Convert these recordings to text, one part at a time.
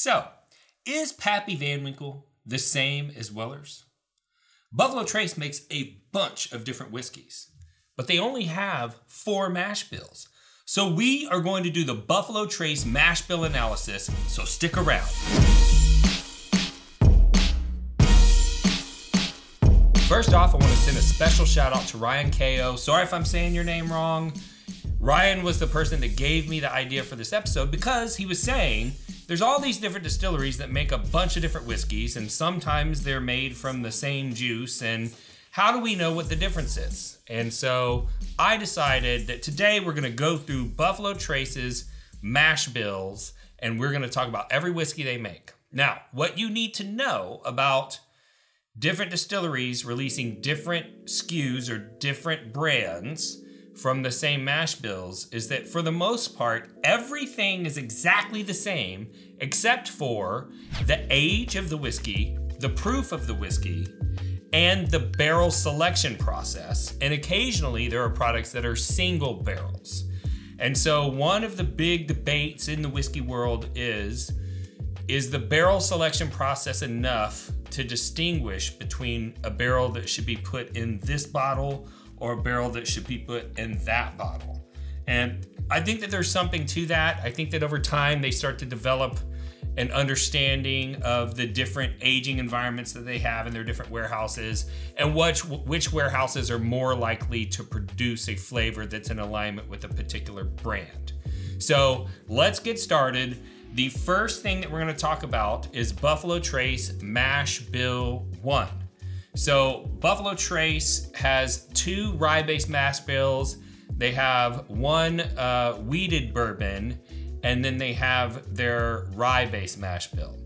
So, is Pappy Van Winkle the same as Weller's? Buffalo Trace makes a bunch of different whiskeys, but they only have four mash bills. So, we are going to do the Buffalo Trace mash bill analysis, so stick around. First off, I want to send a special shout out to Ryan Ko. Sorry if I'm saying your name wrong. Ryan was the person that gave me the idea for this episode because he was saying there's all these different distilleries that make a bunch of different whiskeys, and sometimes they're made from the same juice. And how do we know what the difference is? And so I decided that today we're going to go through Buffalo Trace's mash bills and we're going to talk about every whiskey they make. Now, what you need to know about different distilleries releasing different SKUs or different brands from the same mash bills is that for the most part, everything is exactly the same except for the age of the whiskey, the proof of the whiskey, and the barrel selection process. And occasionally there are products that are single barrels. And so one of the big debates in the whiskey world is is the barrel selection process enough to distinguish between a barrel that should be put in this bottle or a barrel that should be put in that bottle. And I think that there's something to that. I think that over time they start to develop an understanding of the different aging environments that they have in their different warehouses and which which warehouses are more likely to produce a flavor that's in alignment with a particular brand. So, let's get started. The first thing that we're going to talk about is Buffalo Trace Mash Bill 1. So Buffalo Trace has two rye-based mash bills. They have one uh, wheated bourbon, and then they have their rye-based mash bill.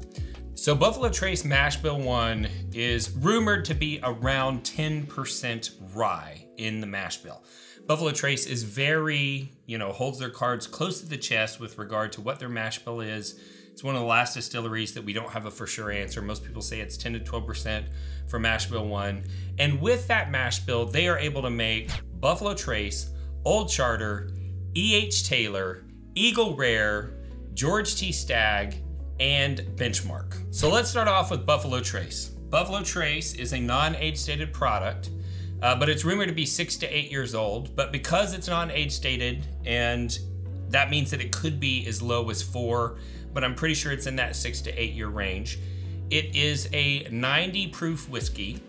So Buffalo Trace Mash Bill 1 is rumored to be around 10% rye in the mash bill. Buffalo Trace is very, you know, holds their cards close to the chest with regard to what their mash bill is. It's one of the last distilleries that we don't have a for sure answer. Most people say it's 10 to 12% for mash bill 1. And with that mash bill, they are able to make Buffalo Trace, Old Charter, E.H. Taylor, Eagle Rare, George T. Stagg, and Benchmark. So let's start off with Buffalo Trace. Buffalo Trace is a non age stated product, uh, but it's rumored to be six to eight years old. But because it's non age stated, and that means that it could be as low as four, but I'm pretty sure it's in that six to eight year range. It is a 90 proof whiskey,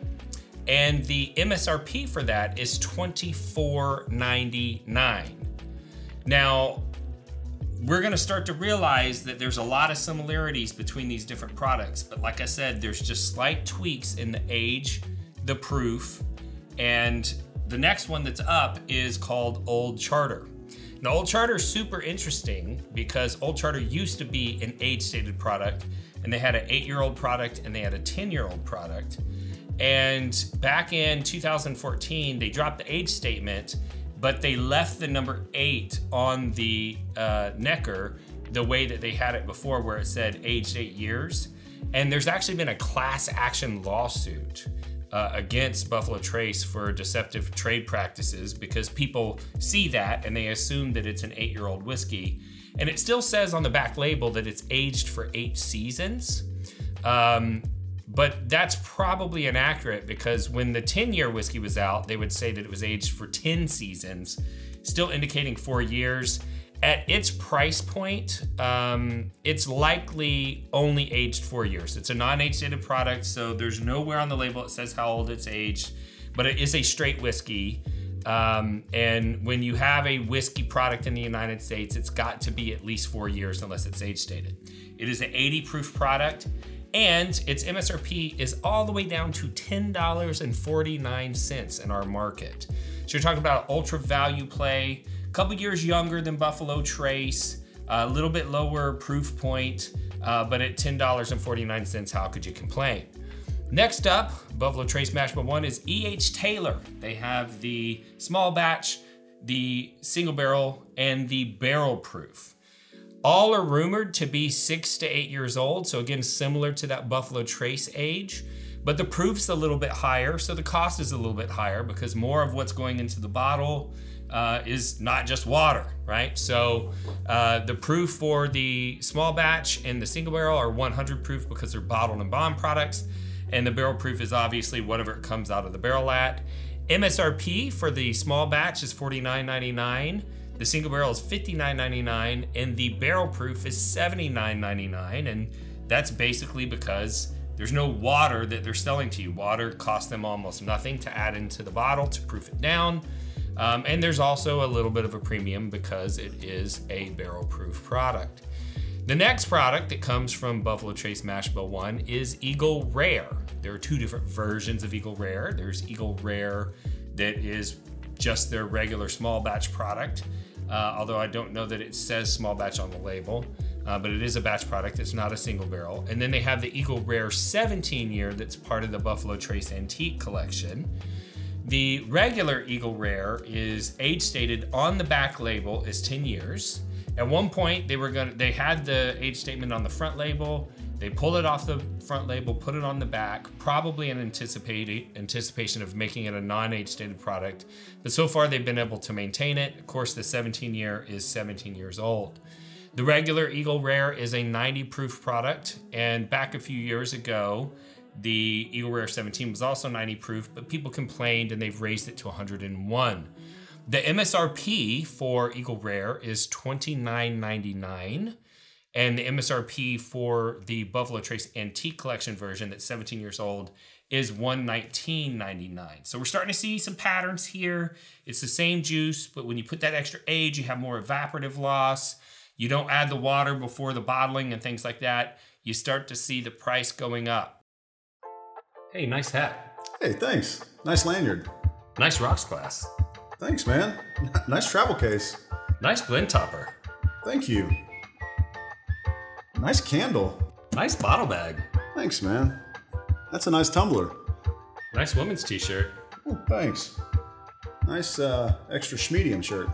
and the MSRP for that is $24.99. Now, we're going to start to realize that there's a lot of similarities between these different products, but like I said, there's just slight tweaks in the age, the proof, and the next one that's up is called Old Charter. Now, Old Charter is super interesting because Old Charter used to be an age stated product, and they had an eight year old product and they had a 10 year old product. And back in 2014, they dropped the age statement, but they left the number eight on the uh, necker the way that they had it before, where it said aged eight years. And there's actually been a class action lawsuit uh, against Buffalo Trace for deceptive trade practices because people see that and they assume that it's an eight year old whiskey. And it still says on the back label that it's aged for eight seasons. Um, but that's probably inaccurate because when the 10 year whiskey was out, they would say that it was aged for 10 seasons, still indicating four years at its price point, um, it's likely only aged four years. It's a non-age stated product, so there's nowhere on the label it says how old it's aged, but it is a straight whiskey. Um, and when you have a whiskey product in the United States, it's got to be at least four years unless it's age stated. It is an 80 proof product, and its MSRP is all the way down to $10.49 in our market. So you're talking about ultra value play couple years younger than Buffalo Trace, a little bit lower proof point, uh, but at $10.49, how could you complain? Next up, Buffalo Trace Mash Bill 1 is E.H. Taylor. They have the small batch, the single barrel, and the barrel proof. All are rumored to be six to eight years old, so again, similar to that Buffalo Trace age, but the proof's a little bit higher, so the cost is a little bit higher because more of what's going into the bottle uh, is not just water, right? So uh, the proof for the small batch and the single barrel are 100 proof because they're bottled and bond products, and the barrel proof is obviously whatever it comes out of the barrel at. MSRP for the small batch is $49.99. The single barrel is $59.99, and the barrel proof is $79.99. And that's basically because there's no water that they're selling to you. Water costs them almost nothing to add into the bottle to proof it down. Um, and there's also a little bit of a premium because it is a barrel proof product. The next product that comes from Buffalo Trace Mash Bill 1 is Eagle Rare. There are two different versions of Eagle Rare. There's Eagle Rare that is just their regular small batch product, uh, although I don't know that it says small batch on the label, uh, but it is a batch product. It's not a single barrel. And then they have the Eagle Rare 17 year that's part of the Buffalo Trace Antique collection. The regular Eagle Rare is age stated on the back label is 10 years. At one point, they were going they had the age statement on the front label. They pulled it off the front label, put it on the back, probably in anticipation of making it a non-age stated product. But so far, they've been able to maintain it. Of course, the 17 year is 17 years old. The regular Eagle Rare is a 90 proof product, and back a few years ago, the Eagle Rare 17 was also 90 proof, but people complained and they've raised it to 101. The MSRP for Eagle Rare is $29.99. And the MSRP for the Buffalo Trace Antique Collection version that's 17 years old is $119.99. So we're starting to see some patterns here. It's the same juice, but when you put that extra age, you have more evaporative loss. You don't add the water before the bottling and things like that. You start to see the price going up. Hey, nice hat. Hey, thanks. Nice lanyard. Nice rocks glass. Thanks, man. nice travel case. Nice blend topper. Thank you. Nice candle. Nice bottle bag. Thanks, man. That's a nice tumbler. Nice woman's t shirt. Oh, thanks. Nice uh, extra schmedium shirt.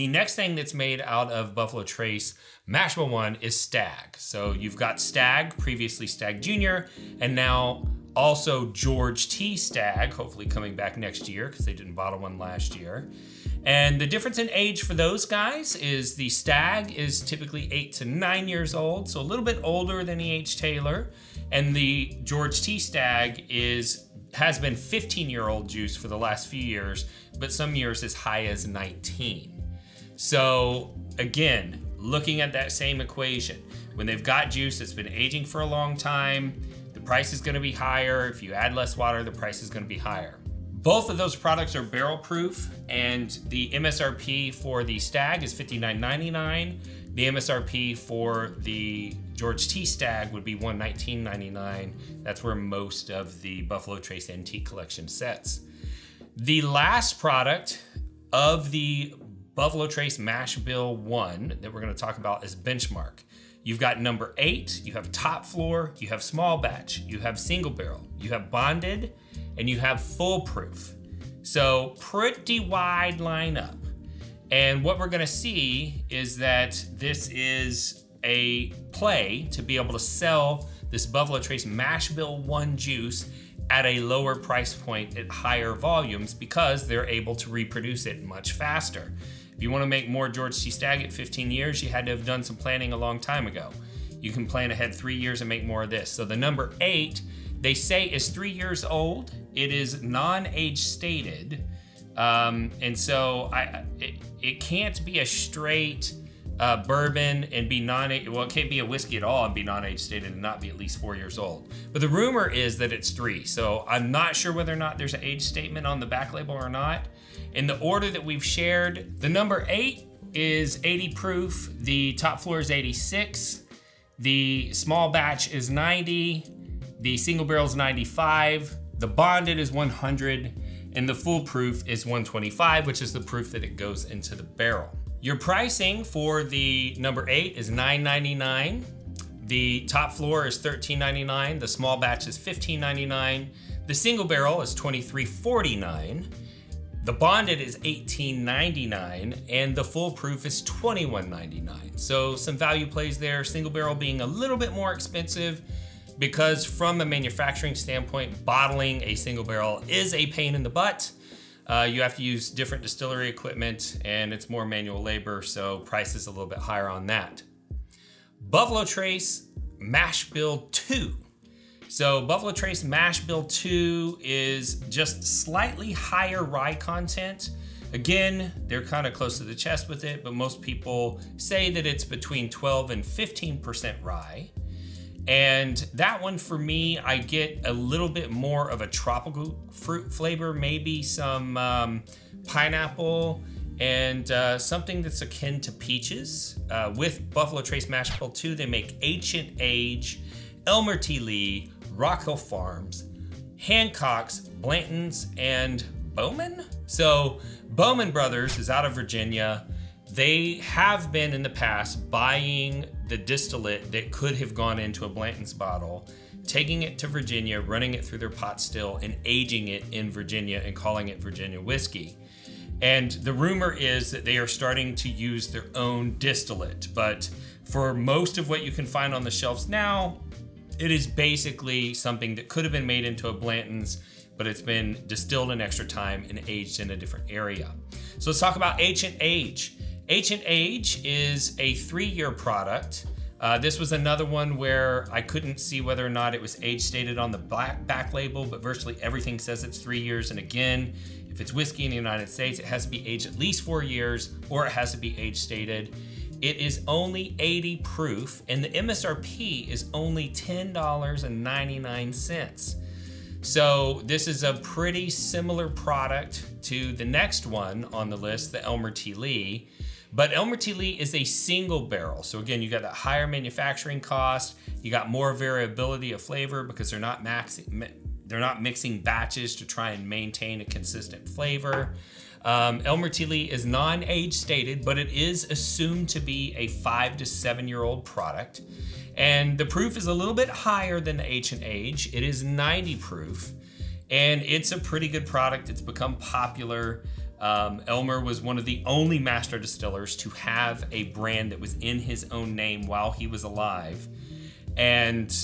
The next thing that's made out of Buffalo Trace Mash Bill 1 is Stagg. So you've got Stagg, previously Stagg Jr., and now also George T. Stagg, hopefully coming back next year because they didn't bottle one last year. And the difference in age for those guys is the Stagg is typically eight to nine years old, so a little bit older than E.H. Taylor. And the George T. Stagg is has been 15 year old juice for the last few years, but some years as high as 19. So, again, looking at that same equation, when they've got juice that's been aging for a long time, the price is going to be higher. If you add less water, the price is going to be higher. Both of those products are barrel proof, and the MSRP for the Stagg is $59.99. The MSRP for the George T Stagg would be $119.99. That's where most of the Buffalo Trace Antique Collection sets. The last product of the Buffalo Trace Mash Bill 1 that we're going to talk about is benchmark. You've got number eight, you have top floor, you have small batch, you have single barrel, you have bonded, and you have foolproof. So, pretty wide lineup. And what we're going to see is that this is a play to be able to sell this Buffalo Trace Mash Bill 1 juice at a lower price point at higher volumes because they're able to reproduce it much faster. If you want to make more George T. Stagg at 15 years, you had to have done some planning a long time ago. You can plan ahead three years and make more of this. So the number eight, they say is three years old. It is non-age stated, um, and so I it, it can't be a straight uh, bourbon and be non well, it can't be a whiskey at all and be non-age stated and not be at least four years old. But the rumor is that it's three. So I'm not sure whether or not there's an age statement on the back label or not. In the order that we've shared, the number eight is 80 proof. The top floor is 86. The small batch is 90. The single barrel is 95. The bonded is 100. And the full proof is 125, which is the proof that it goes into the barrel. Your pricing for the number eight is $9.99. The top floor is $13.99. The small batch is $15.99. The single barrel is $23.49. The bonded is $18.99 and the foolproof is $21.99. So some value plays there. Single barrel being a little bit more expensive because from a manufacturing standpoint, bottling a single barrel is a pain in the butt. Uh, you have to use different distillery equipment and it's more manual labor, so price is a little bit higher on that. Buffalo Trace Mash Bill 2. So, Buffalo Trace Mash Bill 2 is just slightly higher rye content. Again, they're kind of close to the chest with it, but most people say that it's between 12 and 15% rye. And that one for me, I get a little bit more of a tropical fruit flavor, maybe some um, pineapple and uh, something that's akin to peaches. Uh, with Buffalo Trace Mash Bill 2, they make Ancient Age, Elmer T. Lee, Rock Hill Farms, Hancock's, Blanton's, and Bowman. So, Bowman Brothers is out of Virginia. They have been in the past buying the distillate that could have gone into a Blanton's bottle, taking it to Virginia, running it through their pot still, and aging it in Virginia and calling it Virginia whiskey. And the rumor is that they are starting to use their own distillate. But for most of what you can find on the shelves now, it is basically something that could have been made into a Blanton's, but it's been distilled an extra time and aged in a different area. So let's talk about Ancient Age. Ancient Age is a three year product. Uh, this was another one where I couldn't see whether or not it was age stated on the back, back label, but virtually everything says it's three years. And again, if it's whiskey in the United States, it has to be aged at least four years or it has to be age stated. It is only 80 proof, and the MSRP is only $10.99. So, this is a pretty similar product to the next one on the list, the Elmer T. Lee. But Elmer T. Lee is a single barrel. So, again, you got that higher manufacturing cost, you got more variability of flavor because they're not maxing, they're not mixing batches to try and maintain a consistent flavor. Um, Elmer T. Lee is non age stated, but it is assumed to be a five to seven year old product. And the proof is a little bit higher than the Ancient Age. It is 90 proof, and it's a pretty good product. It's become popular. Um, Elmer was one of the only master distillers to have a brand that was in his own name while he was alive. And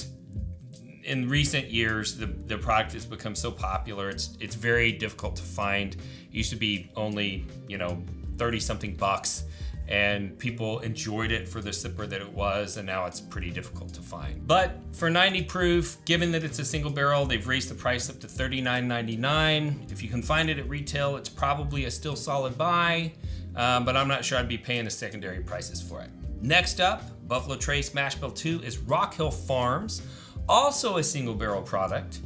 in recent years, the, the product has become so popular. It's it's very difficult to find. It used to be only you know thirty something bucks, and people enjoyed it for the sipper that it was, and now it's pretty difficult to find. But for 90 proof, given that it's a single barrel, they've raised the price up to $39.99. If you can find it at retail, it's probably a still solid buy, um, but I'm not sure I'd be paying the secondary prices for it. Next up, Buffalo Trace Mash Bill 2 is Rock Hill Farms also a single barrel product,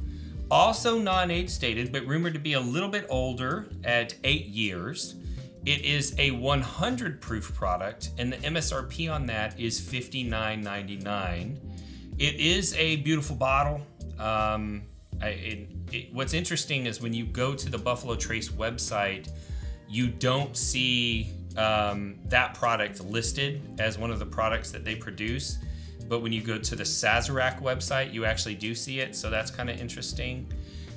also non age stated, but rumored to be a little bit older at eight years. It is a 100 proof product, and the MSRP on that is $59.99. It is a beautiful bottle. Um, I, it, it, what's interesting is when you go to the Buffalo Trace website, you don't see um, that product listed as one of the products that they produce but when you go to the Sazerac website, you actually do see it. So that's kind of interesting.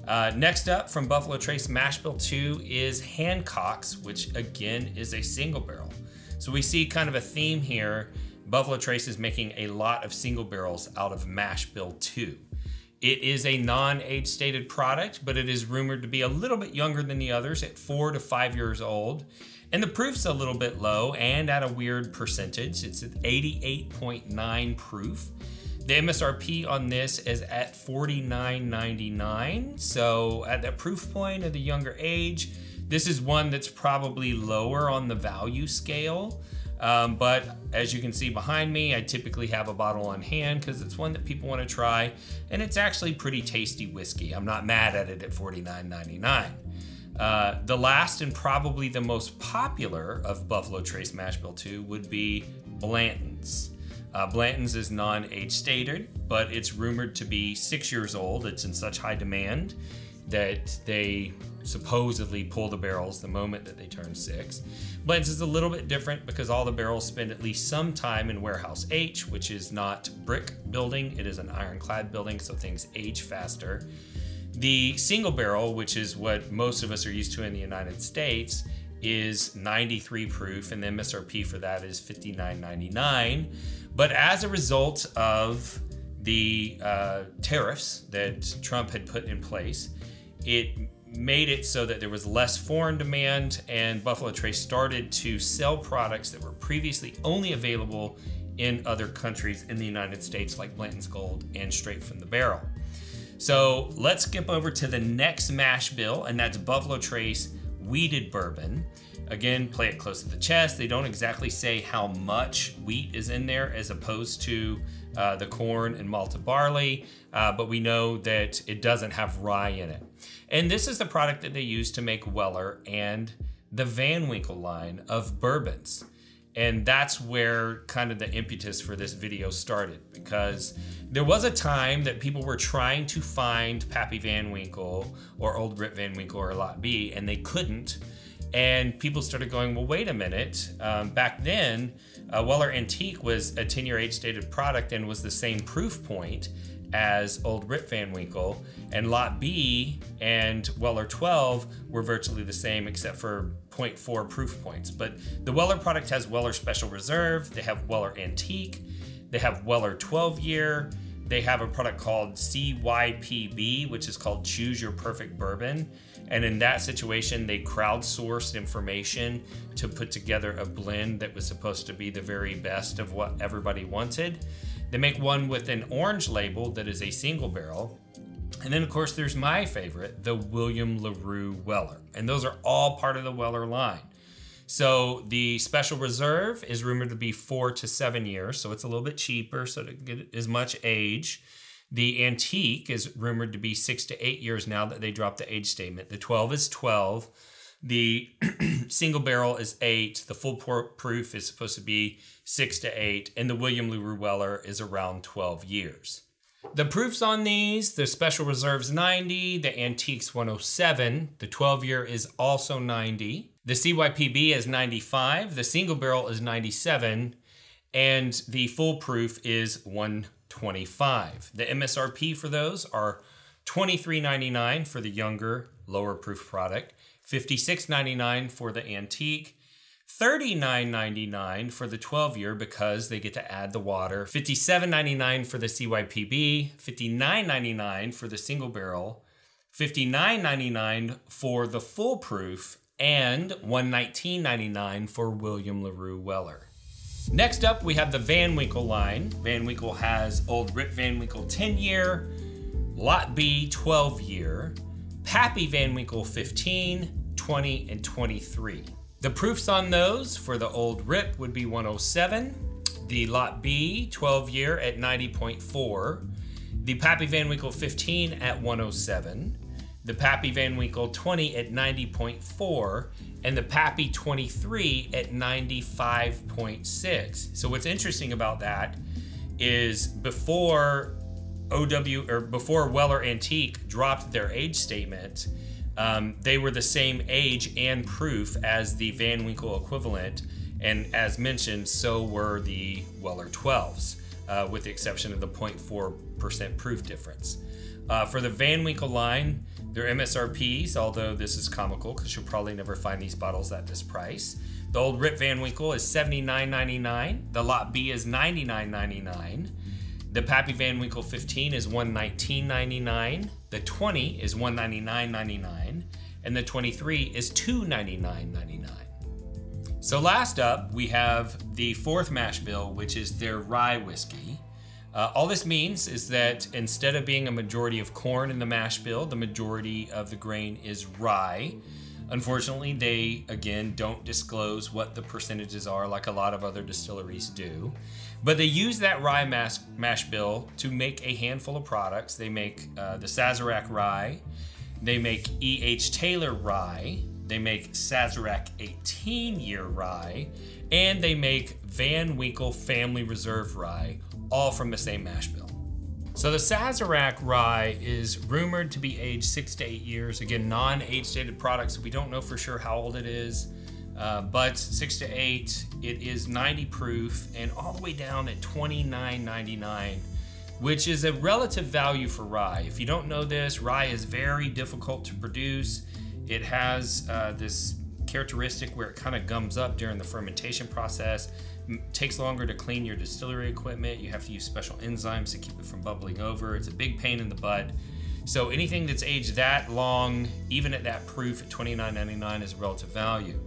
Uh, next up from Buffalo Trace Mash Bill 2 is Hancock's, which again is a single barrel. So we see kind of a theme here. Buffalo Trace is making a lot of single barrels out of Mash Bill 2. It is a non age stated product, but it is rumored to be a little bit younger than the others at four to five years old. And the proof's a little bit low and at a weird percentage. It's at 88.9 proof. The MSRP on this is at $49.99. So at that proof point of the younger age, this is one that's probably lower on the value scale. Um, but as you can see behind me, I typically have a bottle on hand because it's one that people want to try, and it's actually pretty tasty whiskey. I'm not mad at it at $49.99. Uh, the last and probably the most popular of Buffalo Trace Mash Bill 2 would be Blanton's. Uh, Blanton's is non age stated, but it's rumored to be six years old. It's in such high demand that they supposedly pull the barrels the moment that they turn six. Blanton's is a little bit different because all the barrels spend at least some time in Warehouse H, which is not brick building, it is an ironclad building, so things age faster. The single barrel, which is what most of us are used to in the United States, is 93 proof, and the MSRP for that is 59.99. But as a result of the uh, tariffs that Trump had put in place, it made it so that there was less foreign demand, and Buffalo Trace started to sell products that were previously only available in other countries in the United States, like Blanton's Gold and Straight from the Barrel. So let's skip over to the next mash bill, and that's Buffalo Trace Wheated Bourbon. Again, play it close to the chest. They don't exactly say how much wheat is in there as opposed to uh, the corn and malted barley, uh, but we know that it doesn't have rye in it. And this is the product that they use to make Weller and the Van Winkle line of bourbons. And that's where kind of the impetus for this video started because there was a time that people were trying to find Pappy Van Winkle or Old Rip Van Winkle or Lot B, and they couldn't. And people started going, well, wait a minute. Um, back then, uh, Weller Antique was a 10 year age dated product and was the same proof point as Old Rip Van Winkle, and Lot B and Weller 12 were virtually the same except for 0.4 proof points. But the Weller product has Weller Special Reserve, they have Weller Antique, they have Weller 12 year, they have a product called CYPB, which is called Choose Your Perfect Bourbon. And in that situation, they crowdsourced information to put together a blend that was supposed to be the very best of what everybody wanted. They make one with an orange label that is a single barrel. And then, of course, there's my favorite, the William LaRue Weller. And those are all part of the Weller line. So the special reserve is rumored to be four to seven years, so it's a little bit cheaper, so to get as much age. The antique is rumored to be six to eight years now that they dropped the age statement. The 12 is 12. The single barrel is eight. The full proof is supposed to be six to eight. And the William LaRue Weller is around 12 years. The proofs on these the special reserves 90, the antiques 107, the 12 year is also 90, the CYPB is 95, the single barrel is 97, and the full proof is 125. The MSRP for those are $23.99 for the younger, lower proof product, $56.99 for the antique, $39.99 for the 12 year because they get to add the water, $57.99 for the CYPB, $59.99 for the single barrel, $59.99 for the full proof, and $119.99 for William LaRue Weller. Next up, we have the Van Winkle line. Van Winkle has Old Rip Van Winkle 10 year, Lot B 12 year, Pappy Van Winkle 15, 20, and 23. The proofs on those for the old RIP would be 107, the Lot B 12 year at 90.4, the Pappy Van Winkle 15 at 107, the Pappy Van Winkle 20 at 90.4, and the Pappy 23 at 95.6. So what's interesting about that is before OW or before Weller Antique dropped their age statement, um, they were the same age and proof as the Van Winkle equivalent, and as mentioned, so were the Weller 12s, uh, with the exception of the 0.4% proof difference. Uh, for the Van Winkle line, their MSRPs, although this is comical because you'll probably never find these bottles at this price. The old Rip Van Winkle is $79.99. The Lot B is $99.99. The Pappy Van Winkle 15 is $119.99. The 20 is $199.99. And the 23 is $299.99. So last up, we have the fourth mash bill, which is their rye whiskey. Uh, all this means is that instead of being a majority of corn in the mash bill, the majority of the grain is rye. Unfortunately, they again don't disclose what the percentages are like a lot of other distilleries do. But they use that rye mash, mash bill to make a handful of products. They make uh, the Sazerac rye, they make E.H. Taylor rye, they make Sazerac 18 year rye, and they make Van Winkle Family Reserve rye, all from the same mash bill. So the Sazerac rye is rumored to be aged six to eight years. Again, non-age dated products. We don't know for sure how old it is. Uh, but six to eight, it is 90 proof and all the way down at 29.99. which is a relative value for rye. If you don't know this, rye is very difficult to produce. It has uh, this characteristic where it kind of gums up during the fermentation process. M- takes longer to clean your distillery equipment. You have to use special enzymes to keep it from bubbling over. It's a big pain in the butt. So anything that's aged that long, even at that proof at $29.99, is a relative value.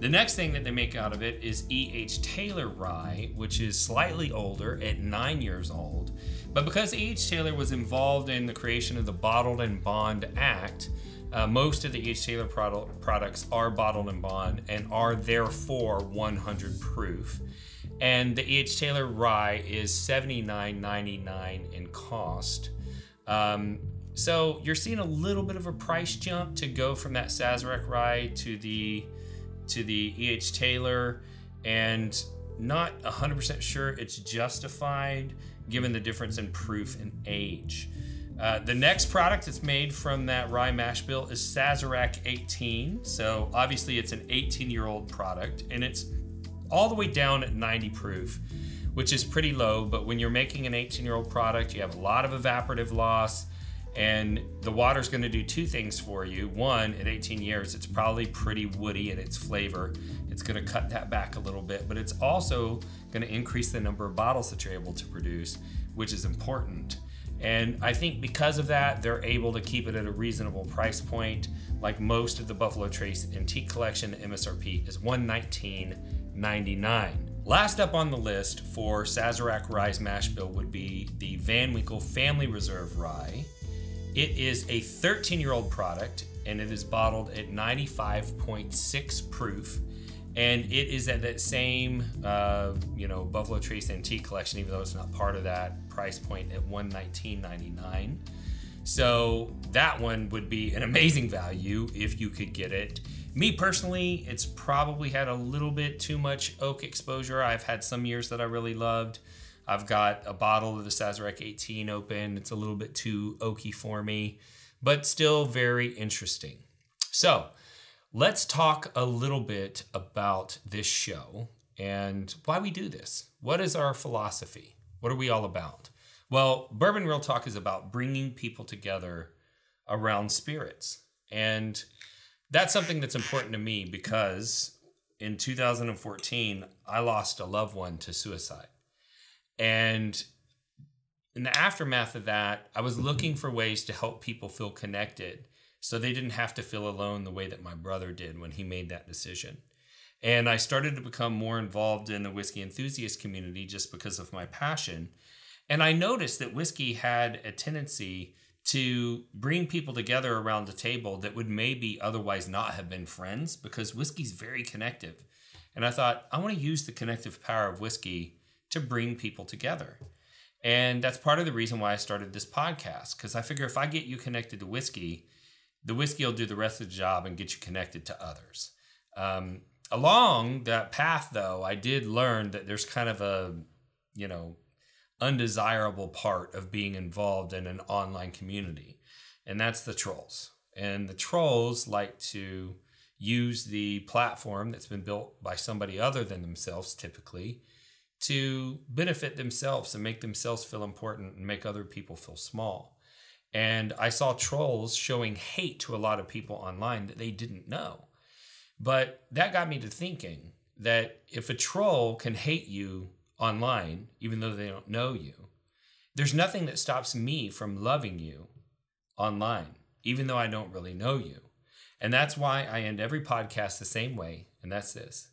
The next thing that they make out of it is E.H. Taylor rye, which is slightly older at nine years old. But because E.H. Taylor was involved in the creation of the Bottled and Bond Act, uh, most of the E.H. Taylor product, products are bottled and bond and are therefore 100 proof. And the E.H. Taylor rye is $79.99 in cost. Um, so you're seeing a little bit of a price jump to go from that Sazerac rye to the to the E.H. Taylor, and not 100% sure it's justified given the difference in proof and age. Uh, the next product that's made from that rye mash bill is Sazerac 18. So obviously it's an 18 year old product and it's all the way down at 90 proof, which is pretty low. But when you're making an 18 year old product, you have a lot of evaporative loss. And the water's going to do two things for you. One, at 18 years, it's probably pretty woody in its flavor. It's going to cut that back a little bit, but it's also going to increase the number of bottles that you're able to produce, which is important. And I think because of that, they're able to keep it at a reasonable price point. Like most of the Buffalo Trace Antique Collection, MSRP is $119.99. Last up on the list for Sazerac Rye's Mash Bill would be the Van Winkle Family Reserve Rye. It is a 13 year old product and it is bottled at 95.6 proof. And it is at that same, uh, you know, Buffalo Trace Antique Collection, even though it's not part of that price point at 119.99. So that one would be an amazing value if you could get it. Me personally, it's probably had a little bit too much oak exposure. I've had some years that I really loved. I've got a bottle of the Sazerac 18 open. It's a little bit too oaky for me, but still very interesting. So let's talk a little bit about this show and why we do this. What is our philosophy? What are we all about? Well, Bourbon Real Talk is about bringing people together around spirits. And that's something that's important to me because in 2014, I lost a loved one to suicide. And in the aftermath of that, I was looking for ways to help people feel connected so they didn't have to feel alone the way that my brother did when he made that decision. And I started to become more involved in the whiskey enthusiast community just because of my passion. And I noticed that whiskey had a tendency to bring people together around the table that would maybe otherwise not have been friends because whiskey's very connective. And I thought, I want to use the connective power of whiskey to bring people together. And that's part of the reason why I started this podcast because I figure if I get you connected to whiskey, the whiskey will do the rest of the job and get you connected to others. Um, along that path, though, I did learn that there's kind of a, you know, undesirable part of being involved in an online community, and that's the trolls. And the trolls like to use the platform that's been built by somebody other than themselves, typically, to benefit themselves and make themselves feel important and make other people feel small. And I saw trolls showing hate to a lot of people online that they didn't know. But that got me to thinking that if a troll can hate you online, even though they don't know you, there's nothing that stops me from loving you online, even though I don't really know you. And that's why I end every podcast the same way, and that's this.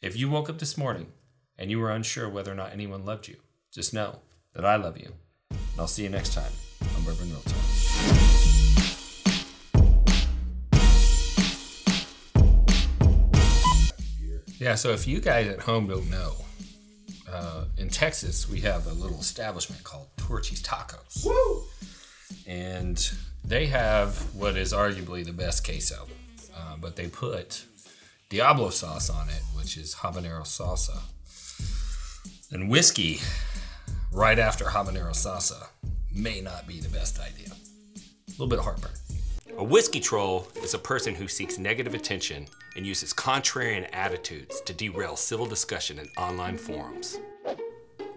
If you woke up this morning and you were unsure whether or not anyone loved you, just know that I love you. And I'll see you next time on Bourbon Real Talk. Yeah, so if you guys at home don't know, uh, in Texas we have a little establishment called Torchy's Tacos. Woo! And they have what is arguably the best queso, uh, but they put Diablo sauce on it, which is habanero salsa. And whiskey right after habanero salsa may not be the best idea. A little bit of heartburn. A whiskey troll is a person who seeks negative attention and uses contrarian attitudes to derail civil discussion in online forums.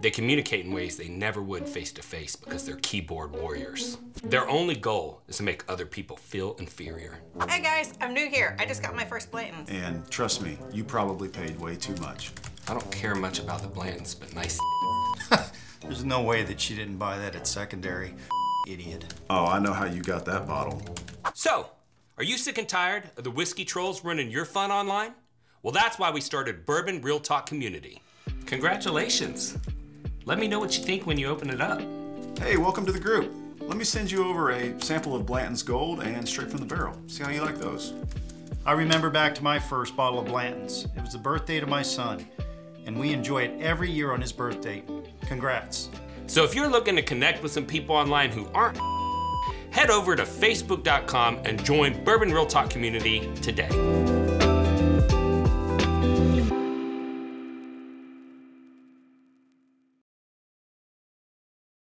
They communicate in ways they never would face to face because they're keyboard warriors. Their only goal is to make other people feel inferior. Hey guys, I'm new here. I just got my first Blanton's. And trust me, you probably paid way too much. I don't care much about the Blantons, but nice. There's no way that she didn't buy that at secondary. Idiot. Oh, I know how you got that bottle. So, are you sick and tired of the whiskey trolls running your fun online? Well, that's why we started Bourbon Real Talk Community. Congratulations. Let me know what you think when you open it up. Hey, welcome to the group. Let me send you over a sample of Blanton's Gold and straight from the barrel. See how you like those. I remember back to my first bottle of Blanton's. It was the birthday to my son, and we enjoy it every year on his birthday. Congrats. So if you're looking to connect with some people online who aren't, head over to facebook.com and join Bourbon Real Talk community today.